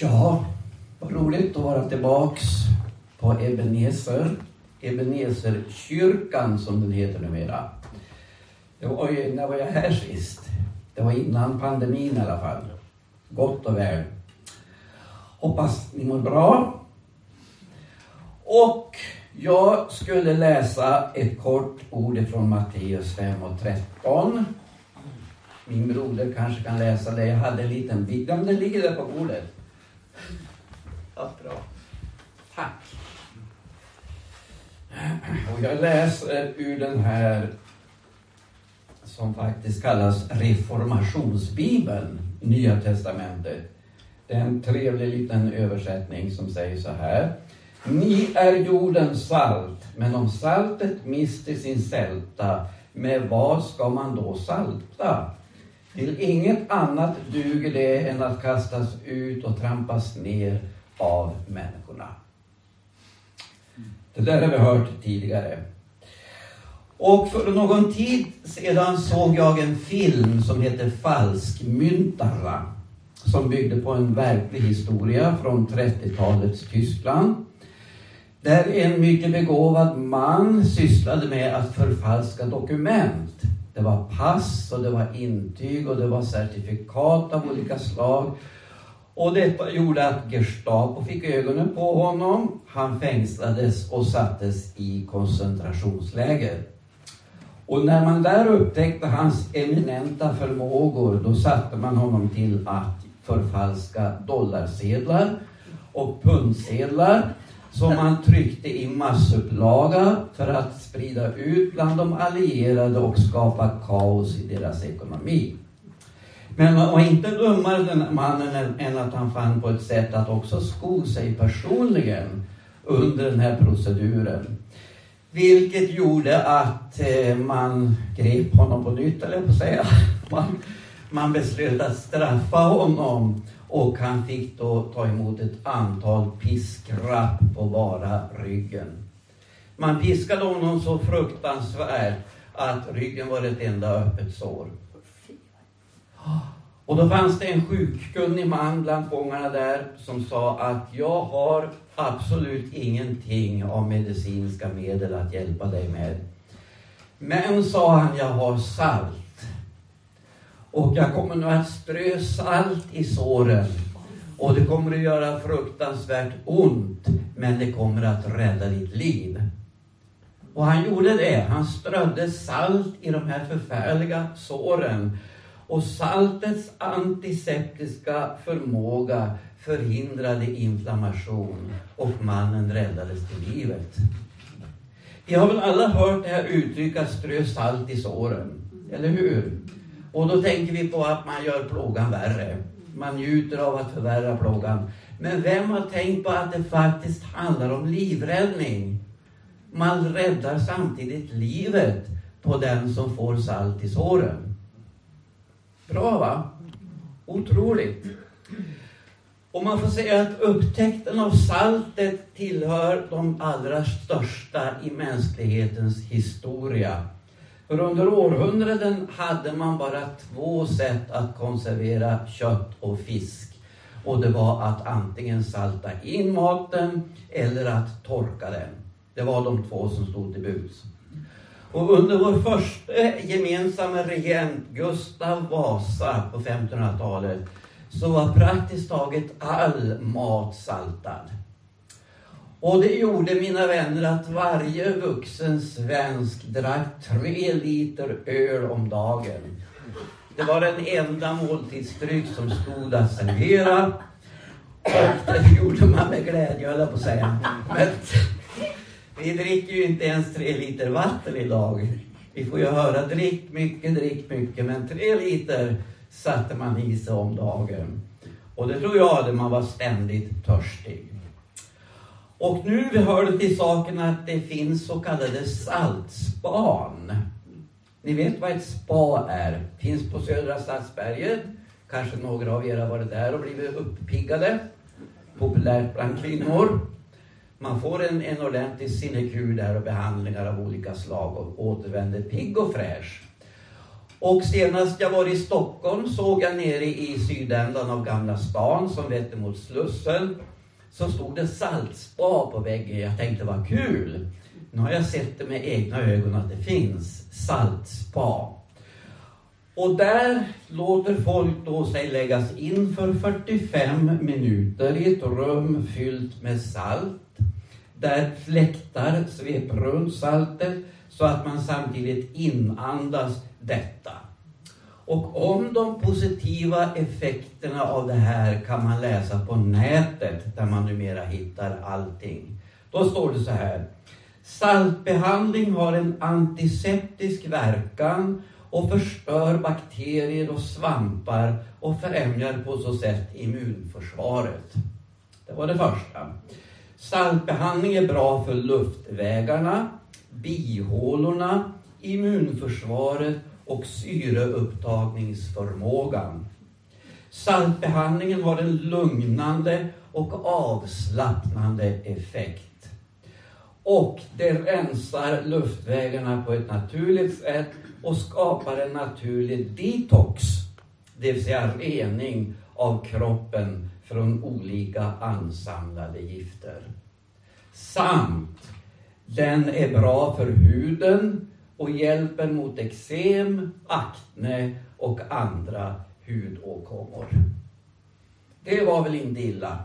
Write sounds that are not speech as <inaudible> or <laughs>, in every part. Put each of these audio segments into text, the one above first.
Ja, vad roligt att vara tillbaks på Ebenezer. Ebenezerkyrkan som den heter numera. Det var ju, när var jag här sist? Det var innan pandemin i alla fall. Gott och väl. Hoppas ni mår bra. Och jag skulle läsa ett kort ord från Matteus 5 och 13. Min broder kanske kan läsa det. Jag hade en liten bit. Den ligger där på bordet. Ja, bra. Tack. Och jag läser ur den här som faktiskt kallas Reformationsbibeln, Nya Testamentet. Det är en trevlig liten översättning som säger så här. Ni är jordens salt, men om saltet mister sin sälta, med vad ska man då salta? Till inget annat duger det än att kastas ut och trampas ner av människorna. Det där har vi hört tidigare. Och för någon tid sedan såg jag en film som heter Falskmyntarna. som byggde på en verklig historia från 30-talets Tyskland. Där en mycket begåvad man sysslade med att förfalska dokument. Det var pass och det var intyg och det var certifikat av olika slag. Och detta gjorde att Gestapo fick ögonen på honom. Han fängslades och sattes i koncentrationsläger. Och när man där upptäckte hans eminenta förmågor, då satte man honom till att förfalska dollarsedlar och pundsedlar som man tryckte i massupplaga för att sprida ut bland de allierade och skapa kaos i deras ekonomi. Men man var inte dummare den mannen än att han fann på ett sätt att också sko sig personligen under den här proceduren. Vilket gjorde att eh, man grep honom på nytt, eller på att säga. <laughs> Man, man beslöt att straffa honom och han fick då ta emot ett antal piskrapp på bara ryggen. Man piskade honom så fruktansvärt att ryggen var ett enda öppet sår. Och då fanns det en sjukkunnig man bland fångarna där som sa att jag har absolut ingenting av medicinska medel att hjälpa dig med. Men, sa han, jag har salt. Och jag kommer nu att strö salt i såren. Och det kommer att göra fruktansvärt ont, men det kommer att rädda ditt liv. Och han gjorde det. Han strödde salt i de här förfärliga såren. Och saltets antiseptiska förmåga förhindrade inflammation och mannen räddades till livet. Vi har väl alla hört det här uttrycket strö salt i såren, eller hur? Och då tänker vi på att man gör plågan värre. Man njuter av att förvärra plågan. Men vem har tänkt på att det faktiskt handlar om livräddning? Man räddar samtidigt livet på den som får salt i såren. Bra va? Otroligt. Och man får säga att upptäckten av saltet tillhör de allra största i mänsklighetens historia. För under århundraden hade man bara två sätt att konservera kött och fisk. Och det var att antingen salta in maten eller att torka den. Det var de två som stod till buds. Och under vår första gemensamma regent, Gustav Vasa, på 1500-talet så var praktiskt taget all mat saltad. Och det gjorde, mina vänner, att varje vuxen svensk drack tre liter öl om dagen. Det var den enda måltidsdryck som stod att servera. Och det gjorde man med glädje, höll jag på att säga. Men vi dricker ju inte ens tre liter vatten idag. Vi får ju höra drick mycket, drick mycket, men tre liter satte man i sig om dagen. Och det tror jag, man var ständigt törstig. Och nu hör det till saken att det finns så kallade saltspan. Ni vet vad ett spa är? Finns på Södra Stadsberget. Kanske några av er har varit där och blivit uppiggade. Populärt bland kvinnor. Man får en, en ordentlig sinekur där och behandlingar av olika slag och återvänder pigg och fräsch. Och senast jag var i Stockholm såg jag nere i sydändan av Gamla stan som vetter mot Slussen. Så stod det saltspa på väggen. Jag tänkte vad kul. Nu har jag sett det med egna ögon att det finns saltspa. Och där låter folk då sig läggas in för 45 minuter i ett rum fyllt med salt. Där fläktar sveper runt saltet så att man samtidigt inandas detta. Och om de positiva effekterna av det här kan man läsa på nätet där man numera hittar allting. Då står det så här. Saltbehandling har en antiseptisk verkan och förstör bakterier och svampar och främjar på så sätt immunförsvaret. Det var det första. Saltbehandling är bra för luftvägarna, bihålorna, immunförsvaret och syreupptagningsförmågan. Saltbehandlingen har en lugnande och avslappnande effekt. Och det rensar luftvägarna på ett naturligt sätt och skapar en naturlig detox, det vill säga rening av kroppen från olika ansamlade gifter. Samt den är bra för huden och hjälper mot eksem, akne och andra hudåkommor. Det var väl inte illa.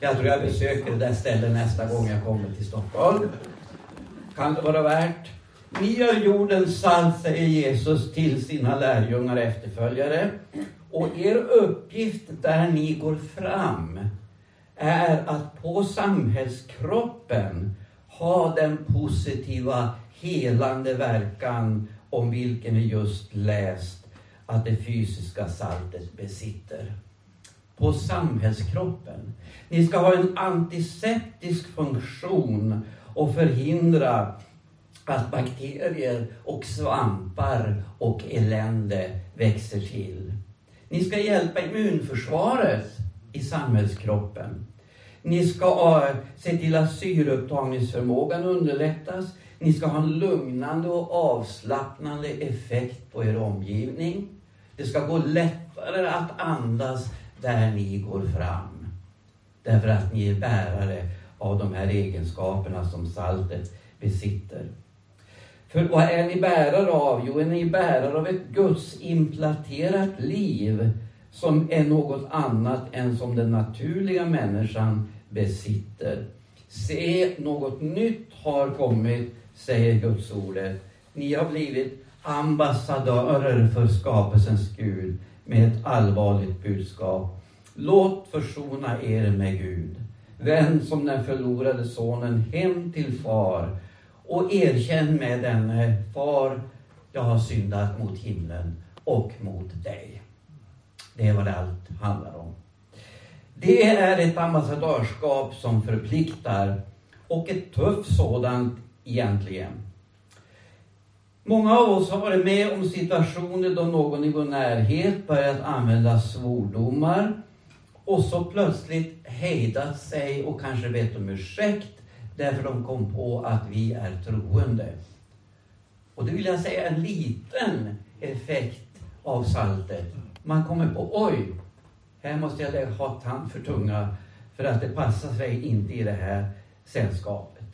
Jag tror jag besöker det där stället nästa gång jag kommer till Stockholm. Kan det vara värt? Ni gör jordens salt, säger Jesus till sina lärjungar och efterföljare. Och er uppgift där ni går fram är att på samhällskroppen ha den positiva helande verkan om vilken vi just läst att det fysiska saltet besitter. På samhällskroppen. Ni ska ha en antiseptisk funktion och förhindra att bakterier och svampar och elände växer till. Ni ska hjälpa immunförsvaret i samhällskroppen. Ni ska eh, se till att syreupptagningsförmågan underlättas. Ni ska ha en lugnande och avslappnande effekt på er omgivning. Det ska gå lättare att andas där ni går fram. Därför att ni är bärare av de här egenskaperna som saltet besitter. För vad är ni bärare av? Jo, är ni bärare av ett Guds implanterat liv som är något annat än som den naturliga människan besitter. Se, något nytt har kommit, säger Guds ordet. Ni har blivit ambassadörer för skapelsens Gud med ett allvarligt budskap. Låt försona er med Gud. Vänd som den förlorade sonen hem till far och erkänn med denne Far, jag har syndat mot himlen och mot dig. Det är vad det allt handlar om. Det är ett ambassadörskap som förpliktar och ett tufft sådant egentligen. Många av oss har varit med om situationer då någon i vår närhet börjat använda svordomar och så plötsligt hejdat sig och kanske bett om ursäkt därför de kom på att vi är troende. Och det vill jag säga en liten effekt av saltet. Man kommer på, oj, här måste jag ha tand för tunga för att det passar sig inte i det här sällskapet.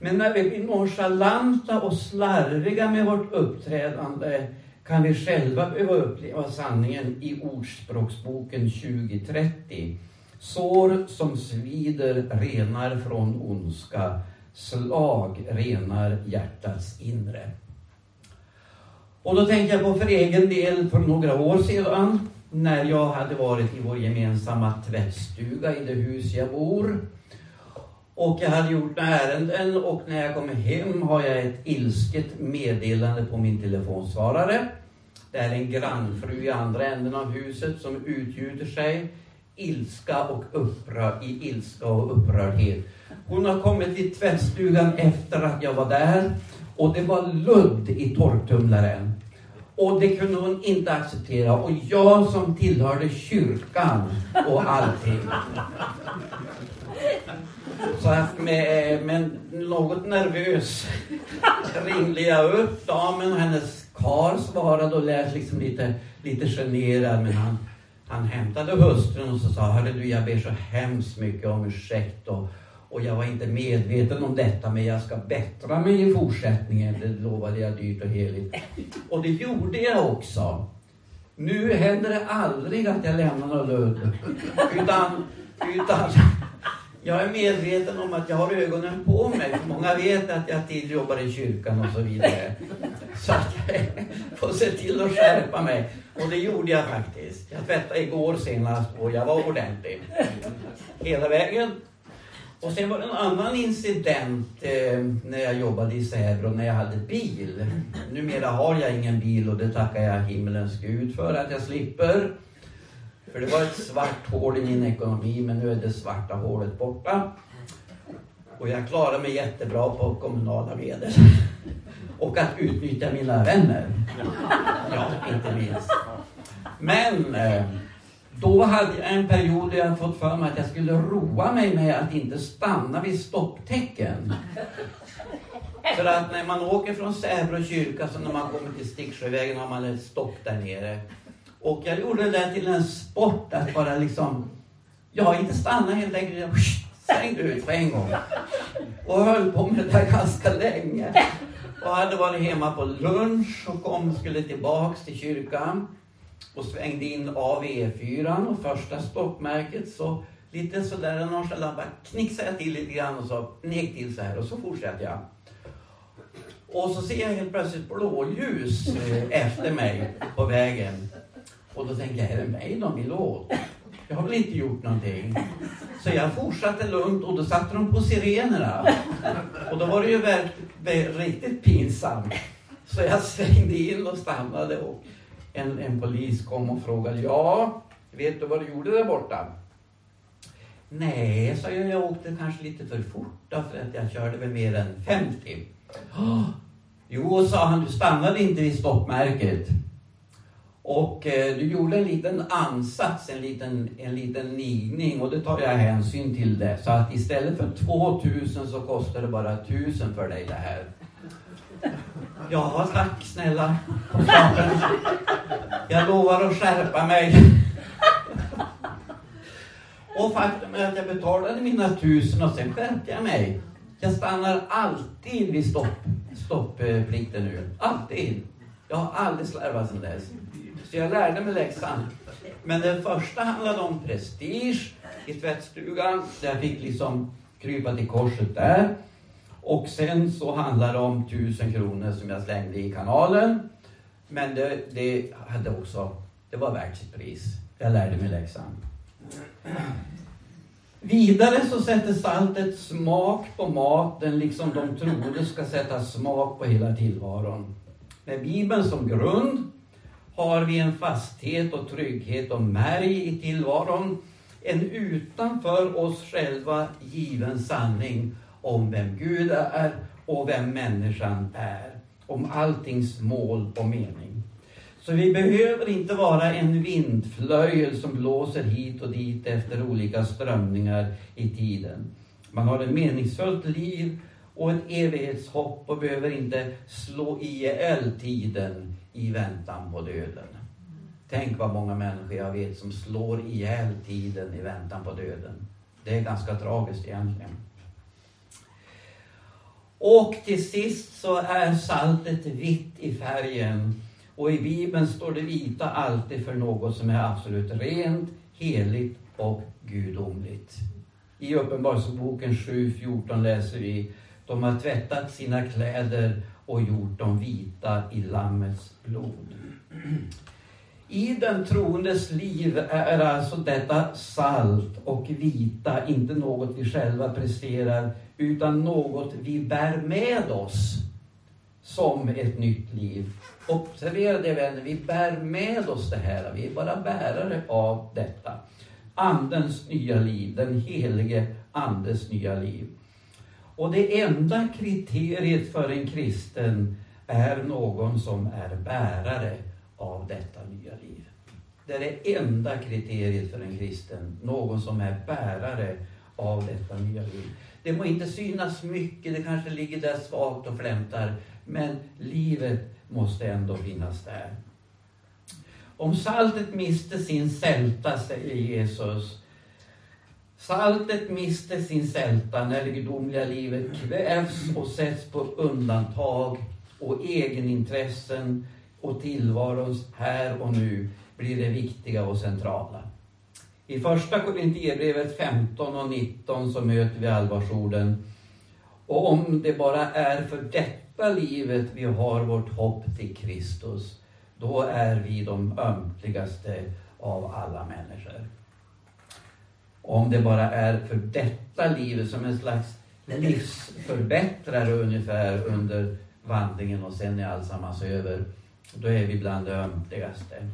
Men när vi blir nonchalanta och slarviga med vårt uppträdande kan vi själva behöva uppleva sanningen i Ordspråksboken 2030. Sår som svider renar från ondska, slag renar hjärtats inre. Och då tänker jag på för egen del för några år sedan när jag hade varit i vår gemensamma tvättstuga i det hus jag bor. Och jag hade gjort ärenden och när jag kommer hem har jag ett ilsket meddelande på min telefonsvarare. Det är en grannfru i andra änden av huset som utgjuter sig ilska och upprör, i ilska och upprördhet. Hon har kommit till tvättstugan efter att jag var där och det var ludd i torktumlaren. Och det kunde hon inte acceptera. Och jag som tillhörde kyrkan och allting. Så att med, med något nervös ringde jag upp damen och hennes Karl svarade och lät liksom lite, lite generad men han, han hämtade hustrun och så sa Hörru du, jag ber så hemskt mycket om ursäkt och, och jag var inte medveten om detta men jag ska bättra mig i fortsättningen. Det lovade jag dyrt och heligt. Och det gjorde jag också. Nu händer det aldrig att jag lämnar något ludd. Utan, utan jag är medveten om att jag har ögonen på mig. Många vet att jag tidigare jobbar i kyrkan och så vidare. Så att jag får se till att skärpa mig. Och det gjorde jag faktiskt. Jag tvättade igår senast och jag var ordentlig. Hela vägen. Och sen var det en annan incident eh, när jag jobbade i Säbro när jag hade bil. Numera har jag ingen bil och det tackar jag himmelens Gud för att jag slipper. För det var ett svart hål i min ekonomi men nu är det svarta hålet borta. Och jag klarar mig jättebra på kommunala medel. Och att utnyttja mina vänner. Ja, inte minst. Men eh, då hade jag en period där jag fått för mig att jag skulle roa mig med att inte stanna vid stopptecken. För att när man åker från Säbro kyrka, så när man kommer till Sticksjövägen har man ett stopp där nere. Och jag gjorde det till en sport att bara liksom, ja inte stanna helt enkelt, jag svängde ut på en gång. Och höll på med det där ganska länge. Och hade varit hemma på lunch och kom, skulle tillbaks till kyrkan och svängde in av E4 och första stoppmärket så lite sådär nonchalant bara knixade jag till lite grann och så nek till så här och så fortsatte jag. Och så ser jag helt plötsligt blåljus eh, efter mig på vägen. Och då tänkte jag, är det mig de vill åt? Jag har väl inte gjort någonting. Så jag fortsatte lugnt och då satte de på sirenerna. Och då var det ju väldigt, riktigt pinsamt. Så jag svängde in och stannade och en, en polis kom och frågade, ja, vet du vad du gjorde där borta? Nej, sa jag, jag åkte kanske lite för fort för att jag körde väl mer än 50. Oh, <gasps> jo, sa han, du stannade inte vid stoppmärket. Och eh, du gjorde en liten ansats, en liten, en liten nigning och det tar jag hänsyn till det. Så att istället för 2000 så kostar det bara 1000 för dig det här. <laughs> Ja, tack snälla jag lovar att skärpa mig. Och faktum är att jag betalade mina tusen och sen skärpte jag mig. Jag stannar alltid vid stopp, stoppplikten nu. Alltid. Jag har aldrig slarvat sedan dess. Så jag lärde mig läxan. Men den första handlade om prestige i tvättstugan. Där jag fick liksom krypa till korset där. Och sen så handlade det om tusen kronor som jag slängde i kanalen. Men det, det hade också, det var värt sitt pris. Jag lärde mig läxan. Vidare så sätter saltet smak på maten, liksom de trodde ska sätta smak på hela tillvaron. Med Bibeln som grund har vi en fasthet och trygghet och märg i tillvaron. En utanför oss själva given sanning om vem Gud är och vem människan är. Om alltings mål och mening. Så vi behöver inte vara en vindflöjel som blåser hit och dit efter olika strömningar i tiden. Man har ett meningsfullt liv och ett evighetshopp och behöver inte slå ihjäl tiden i väntan på döden. Tänk vad många människor jag vet som slår ihjäl tiden i väntan på döden. Det är ganska tragiskt egentligen. Och till sist så är saltet vitt i färgen. Och i Bibeln står det vita alltid för något som är absolut rent, heligt och gudomligt. I Uppenbarelseboken 7.14 läser vi De har tvättat sina kläder och gjort dem vita i Lammets blod. I den troendes liv är alltså detta salt och vita inte något vi själva presterar utan något vi bär med oss som ett nytt liv. Observera det vänner, vi bär med oss det här. Vi är bara bärare av detta. Andens nya liv, den helige Andes nya liv. Och det enda kriteriet för en kristen är någon som är bärare av detta nya liv. Det är det enda kriteriet för en kristen, någon som är bärare av detta nya liv. Det må inte synas mycket, det kanske ligger där svagt och flämtar, men livet måste ändå finnas där. Om saltet mister sin sälta, säger Jesus, Saltet mister sin sälta när det gudomliga livet kvävs och sätts på undantag och egenintressen och tillvarons här och nu blir det viktiga och centrala. I första Korinthierbrevet 15 och 19 så möter vi allvarsorden. Och om det bara är för detta livet vi har vårt hopp till Kristus, då är vi de ömkligaste av alla människor. Om det bara är för detta livet som en slags livsförbättrare ungefär under vandringen och sen är alltsammans över. Då är vi bland de ömkligaste.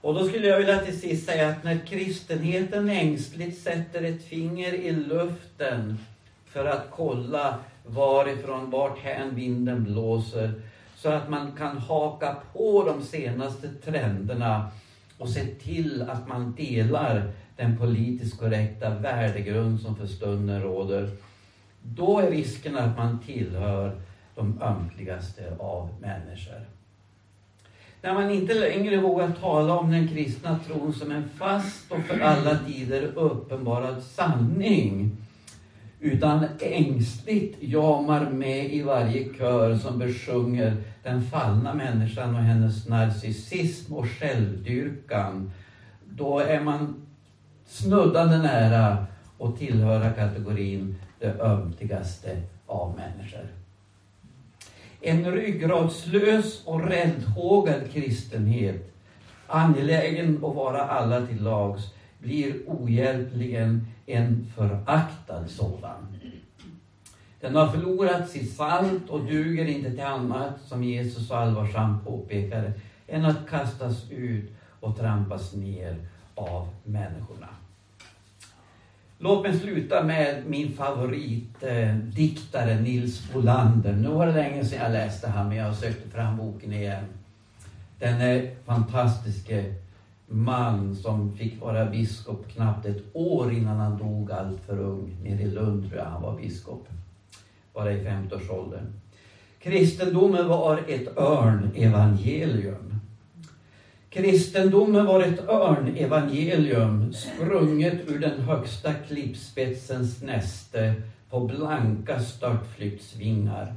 Och då skulle jag vilja till sist säga att när kristenheten ängsligt sätter ett finger i luften för att kolla varifrån, vart hän vinden blåser, så att man kan haka på de senaste trenderna och se till att man delar den politiskt korrekta värdegrund som för stunden råder. Då är risken att man tillhör de ömkligaste av människor. När man inte längre vågar tala om den kristna tron som en fast och för alla tider uppenbarad sanning utan ängsligt jamar med i varje kör som besjunger den fallna människan och hennes narcissism och självdyrkan. Då är man snuddande nära att tillhöra kategorin det ömtigaste av människor. En ryggradslös och räddhågad kristenhet, angelägen att vara alla till lags, blir ohjälpligen en föraktad sådan. Den har förlorat sitt salt och duger inte till annat, som Jesus så allvarsamt påpekade, än att kastas ut och trampas ner av människorna. Låt mig sluta med min favoritdiktare eh, Nils Bolander. Nu var det länge sedan jag läste han, men jag sökte fram boken igen. Den fantastiske eh, man som fick vara biskop knappt ett år innan han dog allt för ung. Nere i Lund tror jag han var biskop. Bara i 50-årsåldern. Kristendomen var ett örnevangelium. Kristendomen var ett örnevangelium sprunget ur den högsta klippspetsens näste på blanka störtflyktsvingar.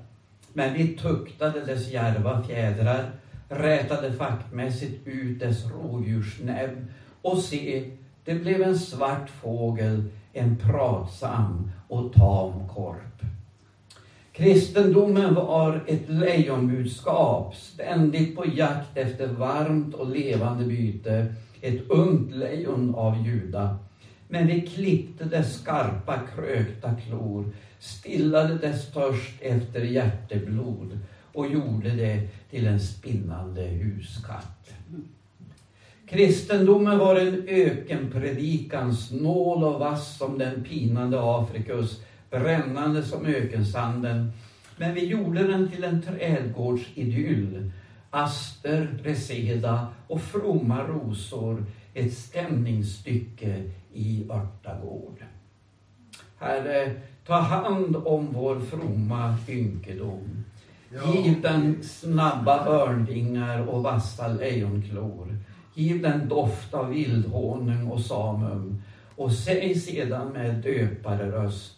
Men vi tuktade dess järva fjädrar, rätade fackmässigt ut dess rovdjursnäbb och se, det blev en svart fågel, en pratsam och tam korp. Kristendomen var ett lejonbudskap, ständigt på jakt efter varmt och levande byte, ett ungt lejon av Juda. Men vi klippte dess skarpa krökta klor, stillade dess törst efter hjärteblod och gjorde det till en spinnande huskatt. Kristendomen var en ökenpredikans snål och vass som den pinande Afrikus, brännande som ökensanden. Men vi gjorde den till en trädgårdsidyll. Aster, reseda och fromma rosor. Ett stämningsstycke i örtagård. Herre, ta hand om vår fromma ynkedom. Giv den snabba örnvingar och vassa lejonklor. Giv den doft av vildhonung och samum. Och säg sedan med döparröst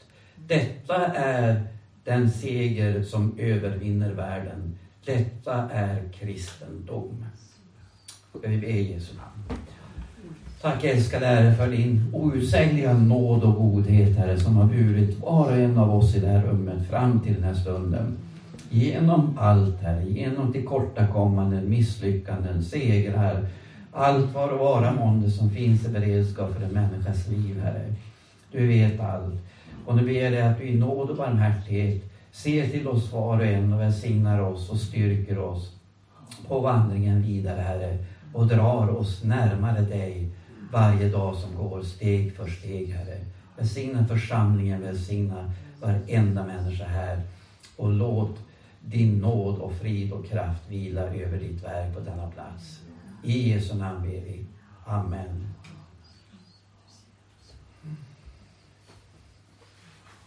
detta är den seger som övervinner världen. Detta är kristendom. Ska vi be i Jesu namn. Tack älskade Herre för din outsägliga nåd och godhet Herre som har burit var och en av oss i det här rummet fram till den här stunden. Genom allt Herre, genom tillkortakommanden, misslyckanden, segrar, allt vad och vara månde som finns i beredskap för en människas liv Herre. Du vet allt. Och nu ber jag dig att du i nåd och barmhärtighet ser till oss var och en och välsignar oss och styrker oss på vandringen vidare, Herre, och drar oss närmare dig varje dag som går, steg för steg, Herre. Välsigna församlingen, välsigna varenda människa här och låt din nåd och frid och kraft vila över ditt verk på denna plats. I Jesu namn ber vi. Amen.